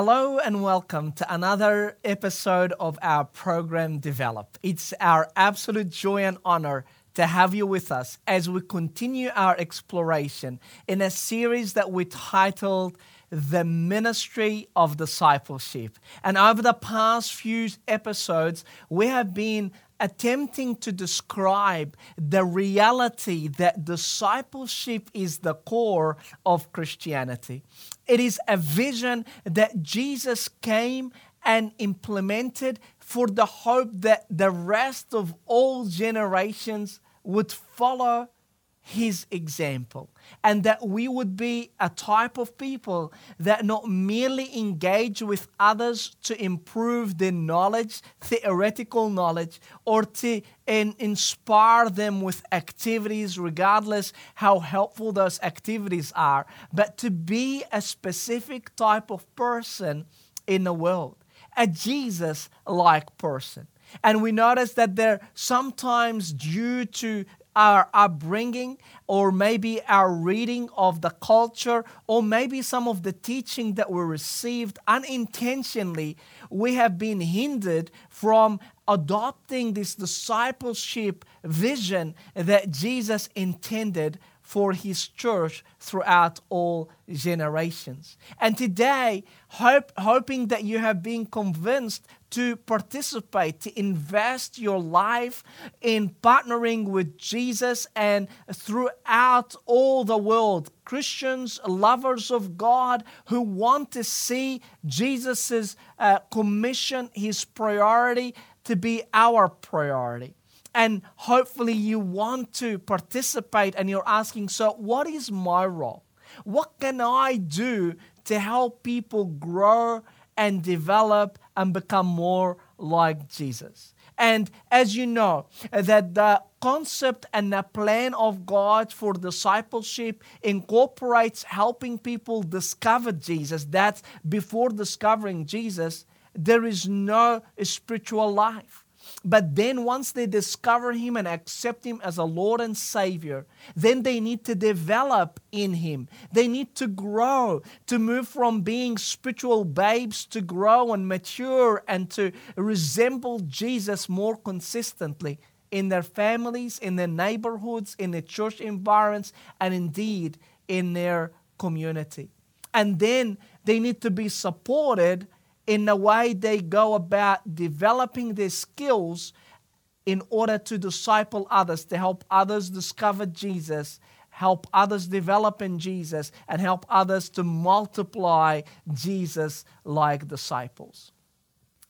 Hello and welcome to another episode of our program Develop. It's our absolute joy and honor to have you with us as we continue our exploration in a series that we titled The Ministry of Discipleship. And over the past few episodes, we have been attempting to describe the reality that discipleship is the core of Christianity. It is a vision that Jesus came and implemented for the hope that the rest of all generations would follow his example and that we would be a type of people that not merely engage with others to improve their knowledge, theoretical knowledge, or to in, inspire them with activities, regardless how helpful those activities are, but to be a specific type of person in the world, a Jesus like person. And we notice that there sometimes due to our upbringing or maybe our reading of the culture or maybe some of the teaching that we received unintentionally, we have been hindered from adopting this discipleship vision that Jesus intended for his church throughout all generations. And today, hope, hoping that you have been convinced to participate, to invest your life in partnering with Jesus and throughout all the world, Christians, lovers of God who want to see Jesus' uh, commission, his priority, to be our priority and hopefully you want to participate and you're asking, so what is my role? What can I do to help people grow and develop and become more like Jesus? And as you know, that the concept and the plan of God for discipleship incorporates helping people discover Jesus. That's before discovering Jesus, there is no spiritual life. But then, once they discover Him and accept Him as a Lord and Savior, then they need to develop in Him. They need to grow, to move from being spiritual babes to grow and mature and to resemble Jesus more consistently in their families, in their neighborhoods, in their church environments, and indeed in their community. And then they need to be supported in the way they go about developing their skills in order to disciple others, to help others discover Jesus, help others develop in Jesus, and help others to multiply Jesus like disciples.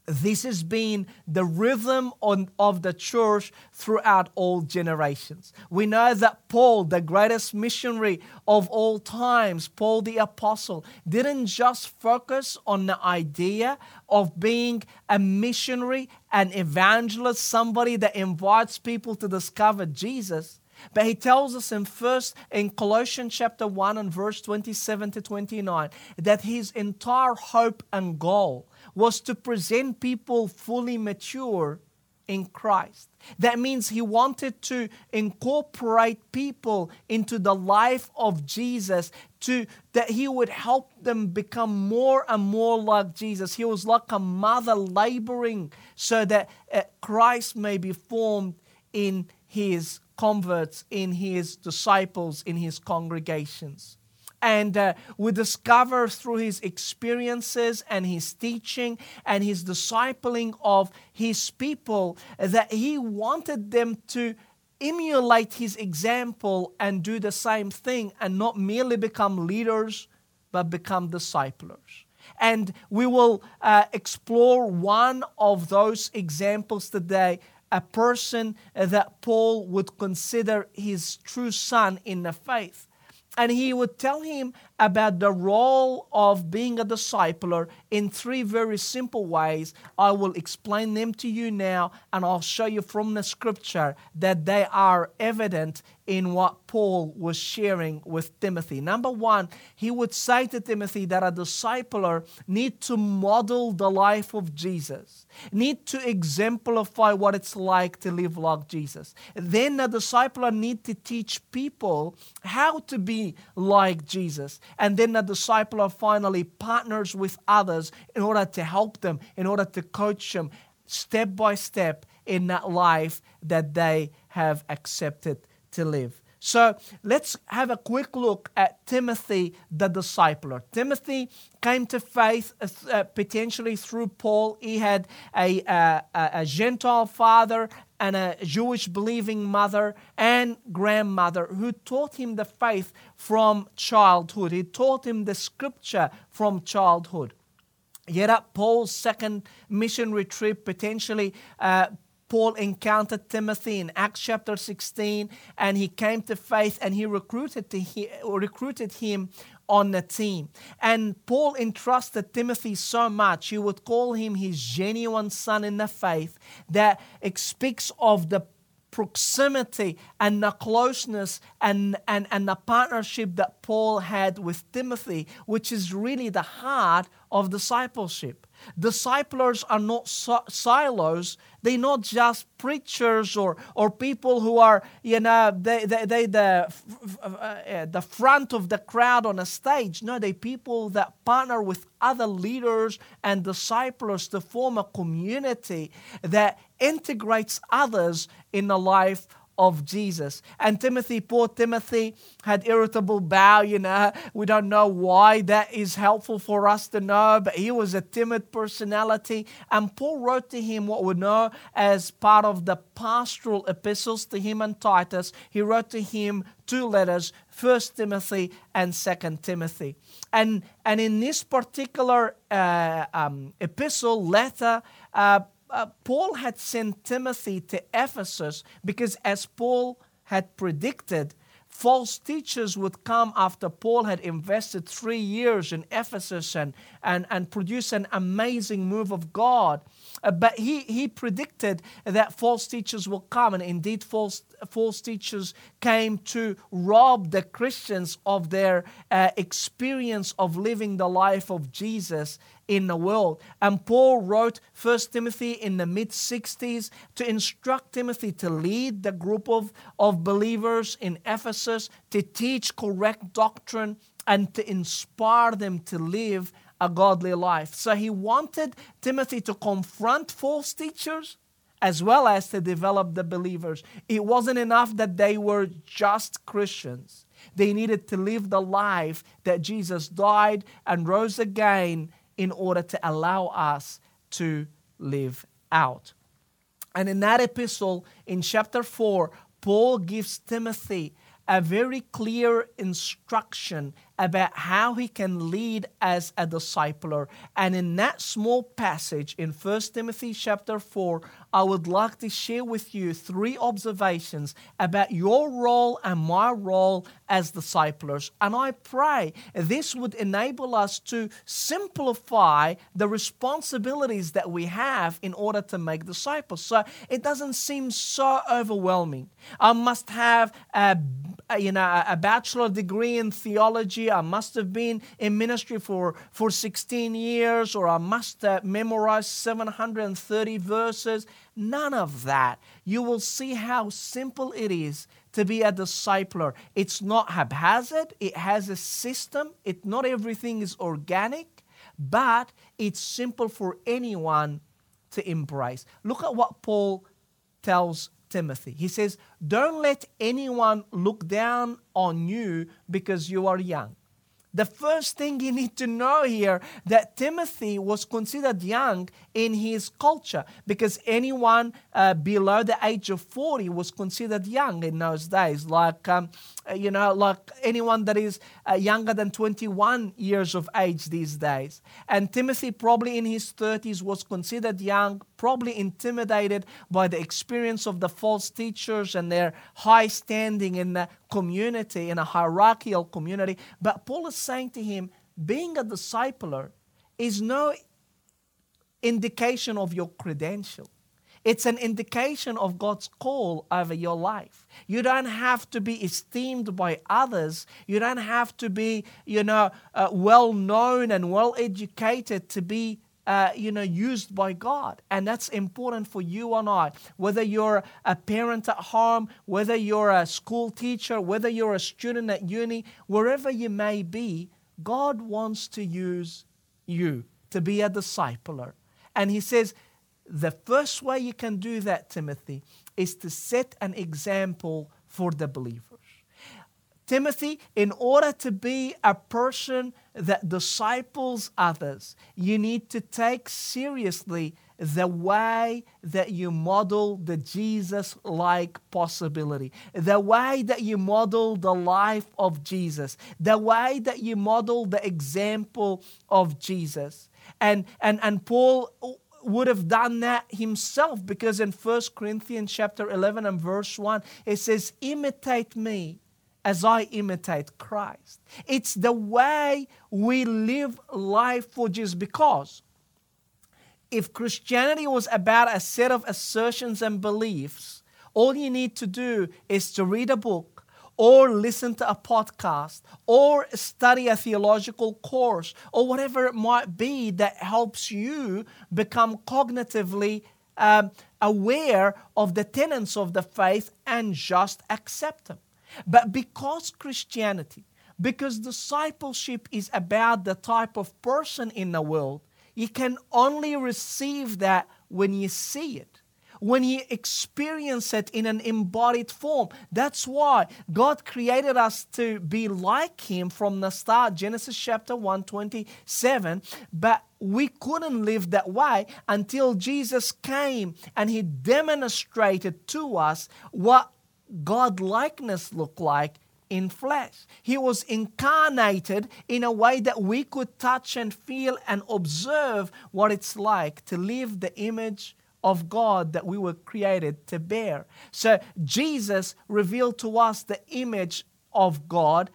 This has been the rhythm on, of the church throughout all generations. We know that Paul, the greatest missionary of all times, Paul the apostle, didn't just focus on the idea of being a missionary, an evangelist, somebody that invites people to discover Jesus. But he tells us in first in Colossians chapter 1 and verse 27 to 29 that his entire hope and goal was to present people fully mature in Christ. That means he wanted to incorporate people into the life of Jesus to that he would help them become more and more like Jesus. He was like a mother laboring so that uh, Christ may be formed in his converts, in his disciples, in his congregations. And uh, we discover through his experiences and his teaching and his discipling of his people that he wanted them to emulate his example and do the same thing and not merely become leaders but become disciplers. And we will uh, explore one of those examples today a person that Paul would consider his true son in the faith and he would tell him about the role of being a discipler in three very simple ways. I will explain them to you now, and I'll show you from the scripture that they are evident in what Paul was sharing with Timothy. Number one, he would say to Timothy that a discipler need to model the life of Jesus, need to exemplify what it's like to live like Jesus. Then a discipler need to teach people how to be like Jesus. And then a discipler finally partners with others in order to help them, in order to coach them step by step in that life that they have accepted to live. So let's have a quick look at Timothy the discipler. Timothy came to faith uh, uh potentially through Paul. He had a, uh, a Gentile father and a Jewish believing mother and grandmother who taught him the faith from childhood. He taught him the scripture from childhood. Yet at Paul's second missionary trip, potentially uh, Paul encountered Timothy in Acts chapter 16 and he came to faith and he recruited, to he, recruited him on the team. And Paul entrusted Timothy so much, he would call him his genuine son in the faith, that it speaks of the proximity and the closeness and, and, and the partnership that Paul had with Timothy, which is really the heart of discipleship. Disciplers are not silos. They're not just preachers or, or people who are, you know, they, they, they the, uh, the front of the crowd on a stage. No, they're people that partner with other leaders and disciples to form a community that integrates others in the life of Jesus. And Timothy, poor Timothy, had irritable bowel, you know. We don't know why that is helpful for us to know, but he was a timid personality. And Paul wrote to him what we know as part of the pastoral epistles to him and Titus. He wrote to him two letters, First Timothy and Second Timothy. And, and in this particular uh, um, epistle, letter, uh, uh, Paul had sent Timothy to Ephesus because, as Paul had predicted, false teachers would come after Paul had invested three years in Ephesus and, and, and produced an amazing move of God. Uh, but he, he predicted that false teachers will come, and indeed, false, false teachers came to rob the Christians of their uh, experience of living the life of Jesus in the world. And Paul wrote First Timothy in the mid 60s to instruct Timothy to lead the group of, of believers in Ephesus, to teach correct doctrine, and to inspire them to live a godly life. So he wanted Timothy to confront false teachers as well as to develop the believers. It wasn't enough that they were just Christians. They needed to live the life that Jesus died and rose again in order to allow us to live out. And in that epistle, in chapter 4, Paul gives Timothy a very clear instruction about how he can lead as a discipler. And in that small passage in 1 Timothy chapter 4, I would like to share with you three observations about your role and my role as disciplers. And I pray this would enable us to simplify the responsibilities that we have in order to make disciples. So it doesn't seem so overwhelming. I must have a, you know, a bachelor degree in theology. I must have been in ministry for, for 16 years, or I must have memorized 730 verses. None of that. You will see how simple it is to be a discipler. It's not haphazard, it has a system. It not everything is organic, but it's simple for anyone to embrace. Look at what Paul tells Timothy. He says, Don't let anyone look down on you because you are young. The first thing you need to know here that Timothy was considered young in his culture because anyone uh, below the age of 40 was considered young in those days. Like um, you know like anyone that is uh, younger than 21 years of age these days and Timothy probably in his 30s was considered young probably intimidated by the experience of the false teachers and their high standing in the community in a hierarchical community but Paul is saying to him being a discipler is no indication of your credential. It's an indication of God's call over your life. You don't have to be esteemed by others. You don't have to be, you know, uh, well known and well educated to be uh, you know, used by God. And that's important for you and I. Whether you're a parent at home, whether you're a school teacher, whether you're a student at uni, wherever you may be, God wants to use you to be a discipler. And He says, the first way you can do that, Timothy, is to set an example for the believers. Timothy, in order to be a person that disciples others, you need to take seriously the way that you model the Jesus like possibility, the way that you model the life of Jesus, the way that you model the example of Jesus. And, and, and Paul would have done that himself because in 1 Corinthians chapter 11 and verse 1 it says imitate me as I imitate Christ. It's the way we live life for Jesus because if Christianity was about a set of assertions and beliefs, all you need to do is to read a book or listen to a podcast or study a theological course or whatever it might be that helps you become cognitively um, aware of the tenets of the faith and just accept them. But because Christianity, because discipleship is about the type of person in the world, you can only receive that when you see it when he experienced it in an embodied form. That's why God created us to be like Him from the start, Genesis chapter 1 27. But we couldn't live that way until Jesus came and He demonstrated to us what God likeness looked like in flesh. He was incarnated in a way that we could touch and feel and observe what it's like to live the image of God that we were created to bear. So Jesus revealed to us the image of God.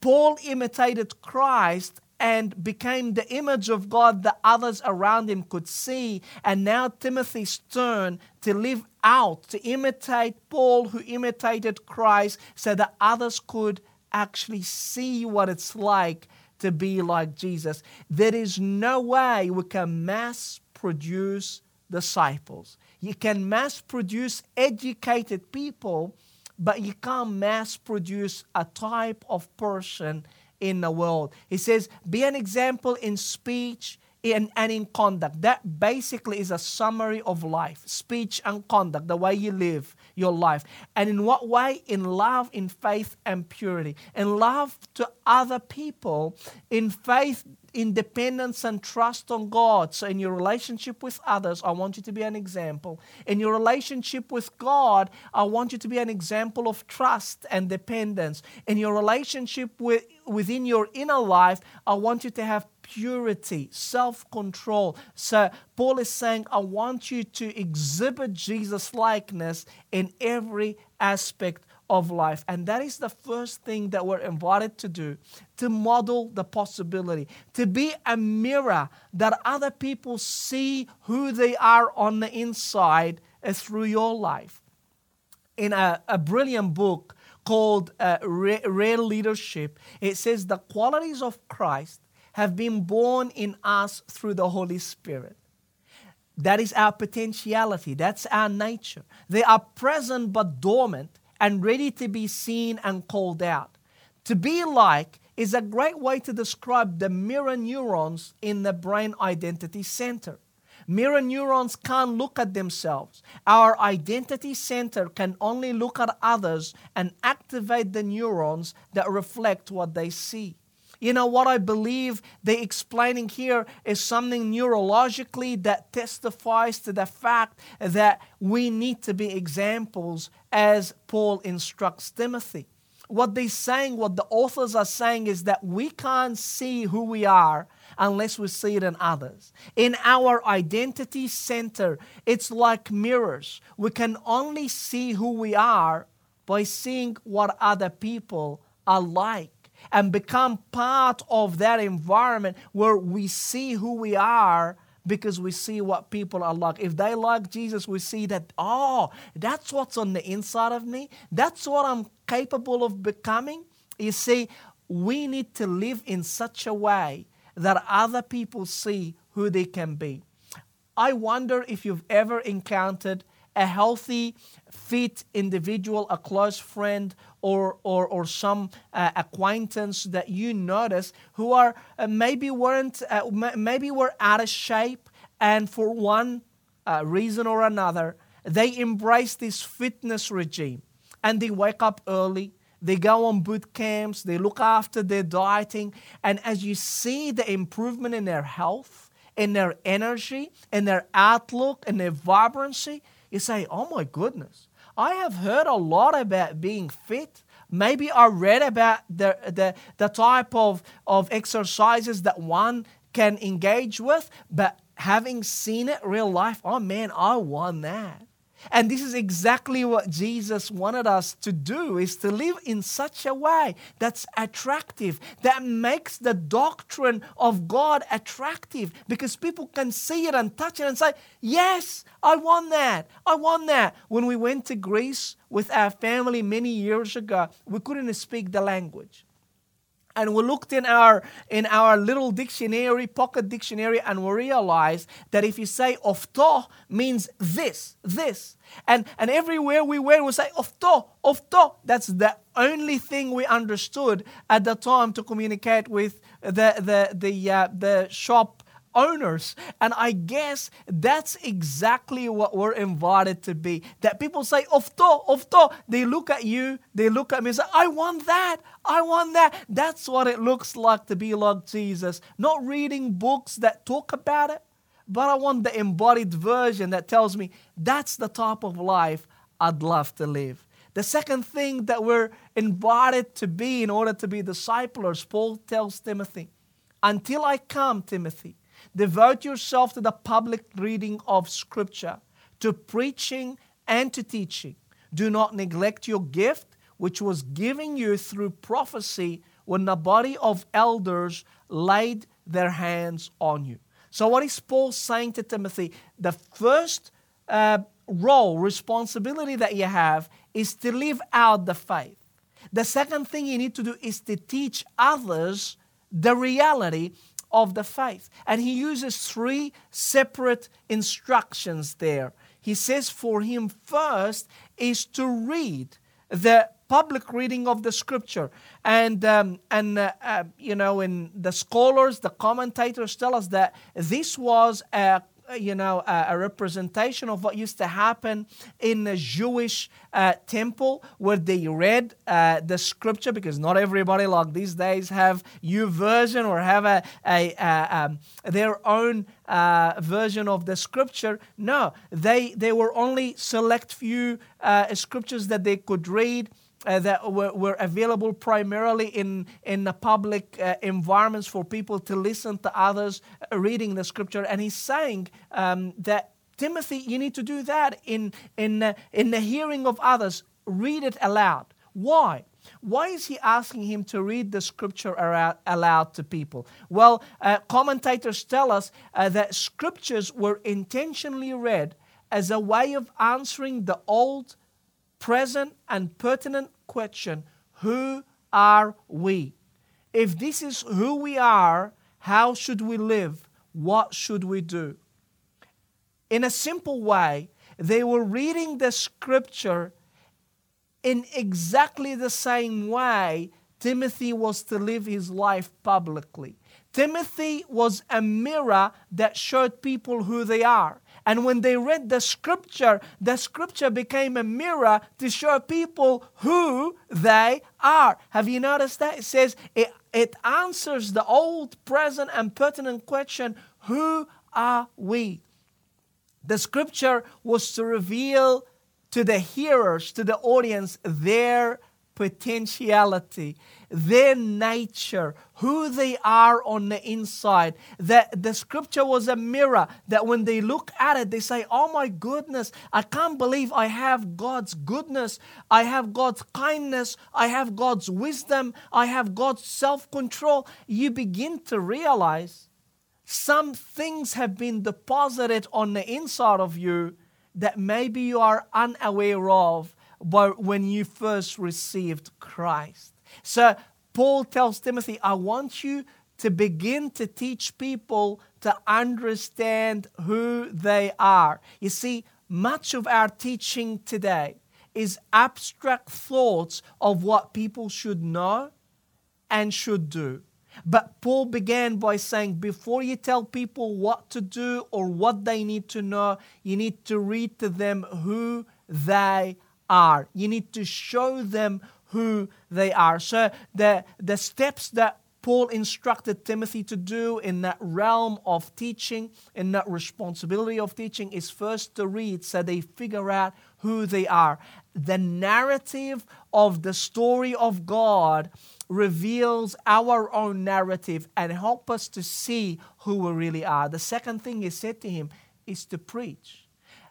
Paul imitated Christ and became the image of God that others around him could see. And now Timothy's turn to live out, to imitate Paul, who imitated Christ, so that others could actually see what it's like to be like Jesus. There is no way we can mass produce disciples. You can mass produce educated people, but you can't mass produce a type of person in the world. He says, be an example in speech and, and in conduct. That basically is a summary of life speech and conduct, the way you live your life. And in what way? In love, in faith, and purity. In love to other people, in faith, independence and trust on God. So, in your relationship with others, I want you to be an example. In your relationship with God, I want you to be an example of trust and dependence. In your relationship with, within your inner life, I want you to have purity, self control. So, Paul is saying, I want you to exhibit Jesus' likeness in every aspect of life. And that is the first thing that we're invited to do to model the possibility, to be a mirror that other people see who they are on the inside through your life. In a, a brilliant book called uh, Rare Leadership, it says the qualities of Christ have been born in us through the Holy Spirit. That is our potentiality, that's our nature. They are present but dormant and ready to be seen and called out. To be like is a great way to describe the mirror neurons in the brain identity center. Mirror neurons can't look at themselves. Our identity center can only look at others and activate the neurons that reflect what they see. You know, what I believe they're explaining here is something neurologically that testifies to the fact that we need to be examples as Paul instructs Timothy. What they're saying, what the authors are saying, is that we can't see who we are unless we see it in others. In our identity center, it's like mirrors. We can only see who we are by seeing what other people are like and become part of that environment where we see who we are because we see what people are like. If they like Jesus, we see that, oh, that's what's on the inside of me. That's what I'm capable of becoming. You see, we need to live in such a way that other people see who they can be. I wonder if you've ever encountered a healthy, fit individual, a close friend, or, or, or some uh, acquaintance that you notice who are uh, maybe weren't uh, maybe were out of shape and for one uh, reason or another they embrace this fitness regime. And they wake up early they go on boot camps they look after their dieting and as you see the improvement in their health in their energy in their outlook and their vibrancy you say oh my goodness I have heard a lot about being fit. Maybe I read about the, the, the type of, of exercises that one can engage with, but having seen it real life, oh man, I want that. And this is exactly what Jesus wanted us to do is to live in such a way that's attractive, that makes the doctrine of God attractive because people can see it and touch it and say, "Yes, I want that. I want that." When we went to Greece with our family many years ago, we couldn't speak the language and we looked in our in our little dictionary pocket dictionary and we realized that if you say ofto means this this. And and everywhere we went we say ofto ofto that's the only thing we understood at the time to communicate with the the the uh, the shop owners. And I guess that's exactly what we're invited to be. That people say, Ofto, Ofto. They look at you, they look at me and say, I want that, I want that. That's what it looks like to be like Jesus. Not reading books that talk about it, but I want the embodied version that tells me that's the type of life I'd love to live. The second thing that we're invited to be in order to be disciples, Paul tells Timothy, until I come, Timothy, Devote yourself to the public reading of Scripture, to preaching and to teaching. Do not neglect your gift, which was given you through prophecy when the body of elders laid their hands on you. So, what is Paul saying to Timothy? The first uh, role, responsibility that you have is to live out the faith. The second thing you need to do is to teach others the reality of the faith. And he uses three separate instructions there. He says for him first is to read the public reading of the scripture and um, and uh, uh, you know in the scholars the commentators tell us that this was a you know, a, a, representation of what used to happen in the Jewish uh, temple where they read uh, the scripture because not everybody like these days have YouVersion or have a, a, a um, their own uh, version of the scripture. No, they, they were only select few uh, scriptures that they could read uh, that were, were, available primarily in, in the public uh, environments for people to listen to others uh, reading the scripture. And he's saying um, that, Timothy, you need to do that in, in, uh, in the hearing of others. Read it aloud. Why? Why is he asking him to read the scripture aloud to people? Well, uh, commentators tell us uh, that scriptures were intentionally read as a way of answering the old present and pertinent question Who are we? If this is who we are, how should we live? What should we do? In a simple way, they were reading the scripture in exactly the same way Timothy was to live his life publicly. Timothy was a mirror that showed people who they are. And when they read the scripture, the scripture became a mirror to show people who they are. Have you noticed that? It says it, it answers the old, present, and pertinent question who are we? The scripture was to reveal to the hearers, to the audience, their potentiality, their nature, who they are on the inside. That the scripture was a mirror that when they look at it, they say, Oh my goodness, I can't believe I have God's goodness, I have God's kindness, I have God's wisdom, I have God's self control. You begin to realize some things have been deposited on the inside of you that maybe you are unaware of but when you first received Christ. So Paul tells Timothy, I want you to begin to teach people to understand who they are. You see, much of our teaching today is abstract thoughts of what people should know and should do. But Paul began by saying, before you tell people what to do or what they need to know, you need to read to them who they are. You need to show them who they are. So the, the steps that Paul instructed Timothy to do in that realm of teaching, in that responsibility of teaching, is first to read so they figure out who they are. The narrative of the story of God reveals our own narrative and help us to see who we really are. The second thing he said to him is to preach.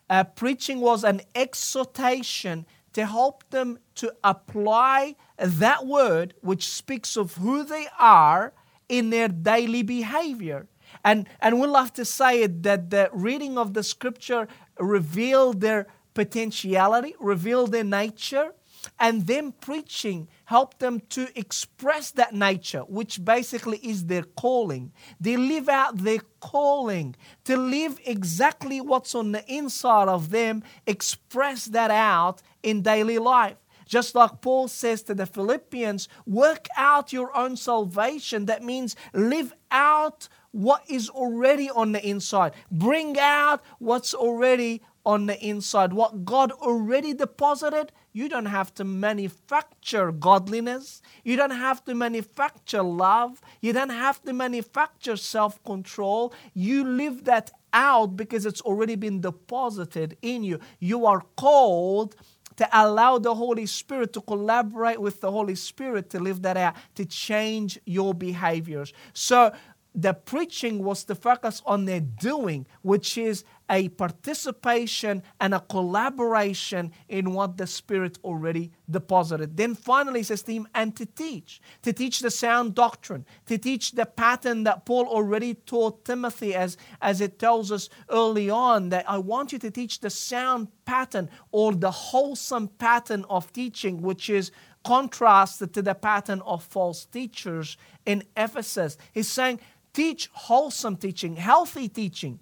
Uh, preaching was an exhortation to help them to apply that word which speaks of who they are in their daily behavior. And, and we love to say it that the reading of the scripture revealed their potentiality, revealed their nature, and then preaching helped them to express that nature, which basically is their calling. They live out their calling to live exactly what's on the inside of them, express that out in daily life. Just like Paul says to the Philippians, work out your own salvation. That means live out what is already on the inside. Bring out what's already on the inside. What God already deposited, you don't have to manufacture godliness. You don't have to manufacture love. You don't have to manufacture self control. You live that out because it's already been deposited in you. You are called to allow the Holy Spirit to collaborate with the Holy Spirit to live that out, to change your behaviors. So, the preaching was to focus on their doing, which is a participation and a collaboration in what the Spirit already deposited. Then finally, he says to him, and to teach, to teach the sound doctrine, to teach the pattern that Paul already taught Timothy, as, as it tells us early on, that I want you to teach the sound pattern or the wholesome pattern of teaching, which is contrasted to the pattern of false teachers in Ephesus. He's saying, Teach wholesome teaching, healthy teaching.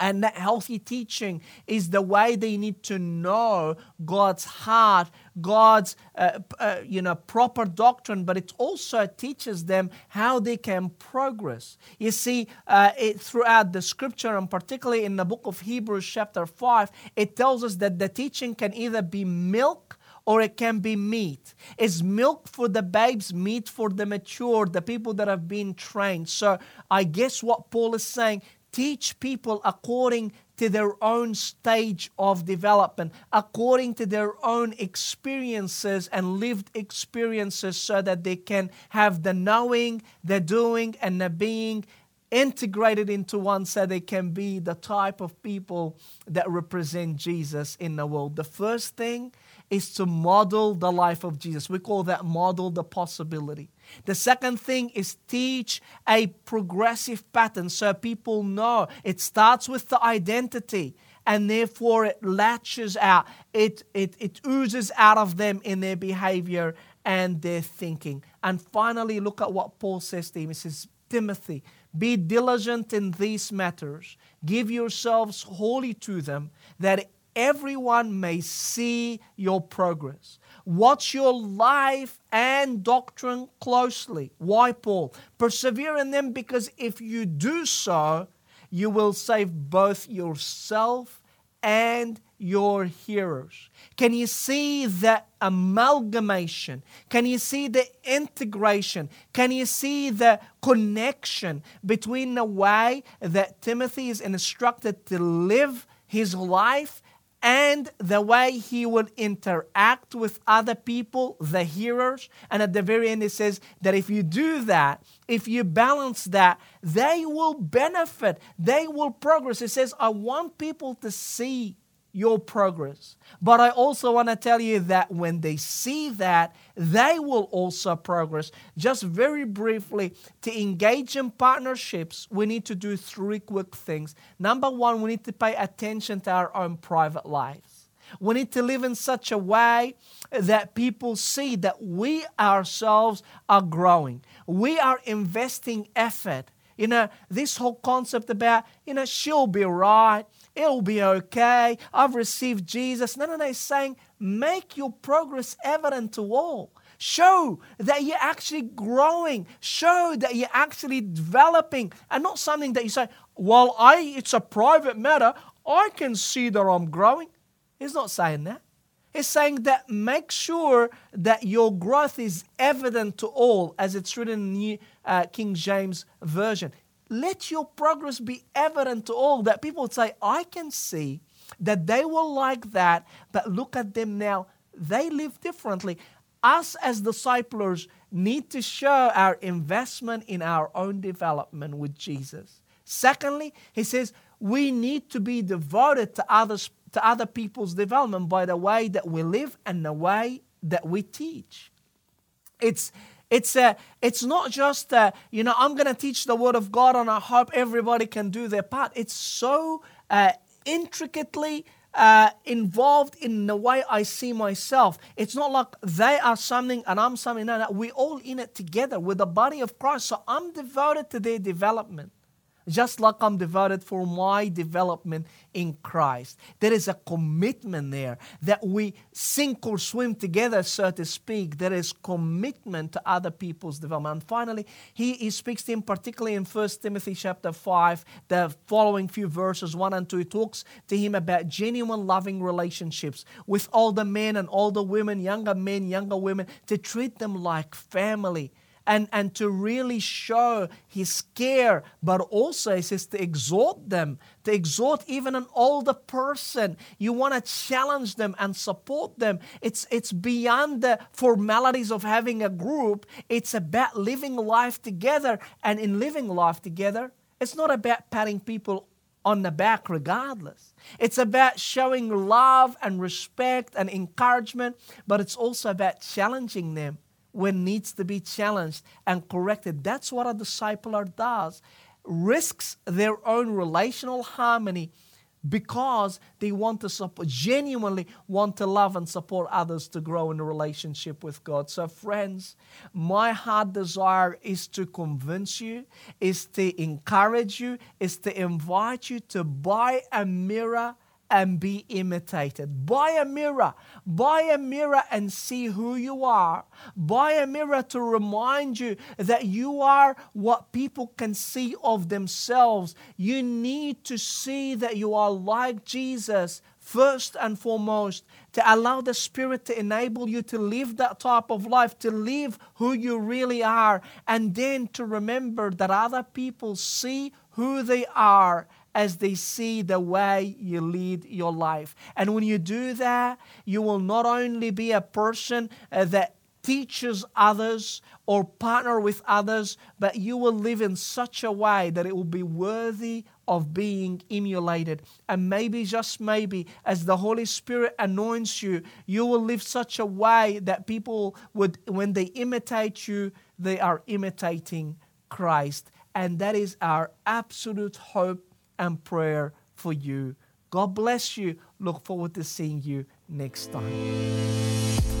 And that healthy teaching is the way they need to know God's heart, God's uh, uh, you know proper doctrine, but it also teaches them how they can progress. You see, uh, it, throughout the scripture, and particularly in the book of Hebrews, chapter five, it tells us that the teaching can either be milk or it can be meat. It's milk for the babes, meat for the mature, the people that have been trained. So I guess what Paul is saying teach people according to their own stage of development, according to their own experiences and lived experiences, so that they can have the knowing, the doing, and the being integrated into one so they can be the type of people that represent Jesus in the world. The first thing is to model the life of Jesus. We call that model the possibility. The second thing is teach a progressive pattern so people know it starts with the identity and therefore it latches out, it, it, it oozes out of them in their behavior and their thinking. And finally, look at what Paul says to him. He says, Timothy, be diligent in these matters, give yourselves wholly to them, that everyone may see your progress. Watch your life and doctrine closely. Why, Paul? Persevere in them because if you do so, you will save both yourself and your hearers. Can you see the amalgamation? Can you see the integration? Can you see the connection between the way that Timothy is instructed to live his life and the way he will interact with other people, the hearers. And at the very end, it says that if you do that, if you balance that, they will benefit, they will progress. It says, I want people to see your progress. But I also want to tell you that when they see that, they will also progress. Just very briefly, to engage in partnerships, we need to do three quick things. Number one, we need to pay attention to our own private lives. We need to live in such a way that people see that we ourselves are growing. We are investing effort. You know, this whole concept about, you know, she'll be right, it'll be okay, I've received Jesus. No, no, no, he's saying, make your progress evident to all. Show that you're actually growing. Show that you're actually developing and not something that you say, well, I it's a private matter. I can see that I'm growing. He's not saying that. He's saying that make sure that your growth is evident to all, as it's written in the uh, King James Version. Let your progress be evident to all, that people would say, I can see that they were like that, but look at them now. They live differently. Us as disciples need to show our investment in our own development with Jesus. Secondly, he says we need to be devoted to others to other people's development by the way that we live and the way that we teach. It's it's a, it's not just you know I'm going to teach the word of God and I hope everybody can do their part. It's so uh, intricately uh, involved in the way I see myself. It's not like they are something and I'm something. No, no, we're all in it together with the body of Christ. So I'm devoted to their development just like I'm devoted for my development in Christ. There is a commitment there that we sink or swim together, so to speak. There is commitment to other people's development. And finally, he, he speaks to him particularly in 1 Timothy chapter 5, the following few verses 1 and 2. He talks to him about genuine loving relationships with the men and the women, younger men, younger women, to treat them like family and, and to really show his care, but also he says to exhort them, to exhort even an older person. You want to challenge them and support them. It's, it's beyond the formalities of having a group, it's about living life together. And in living life together, it's not about patting people on the back regardless. It's about showing love and respect and encouragement, but it's also about challenging them when needs to be challenged and corrected. That's what a discipler does. Risks their own relational harmony because they want to support, genuinely want to love and support others to grow in a relationship with God. So, friends, my heart desire is to convince you, is to encourage you, is to invite you to buy a mirror and be imitated. Buy a mirror. Buy a mirror and see who you are. Buy a mirror to remind you that you are what people can see of themselves. You need to see that you are like Jesus first and foremost, to allow the Spirit to enable you to live that type of life, to live who you really are, and then to remember that other people see who they are as they see the way you lead your life. And when you do that, you will not only be a person uh, that teaches others or partner with others, but you will live in such a way that it will be worthy of being emulated. And maybe, just maybe, as the Holy Spirit anoints you, you will live such a way that people would, when they imitate you, they are imitating Christ. And that is our absolute hope and prayer for you. God bless you. Look forward to seeing you next time.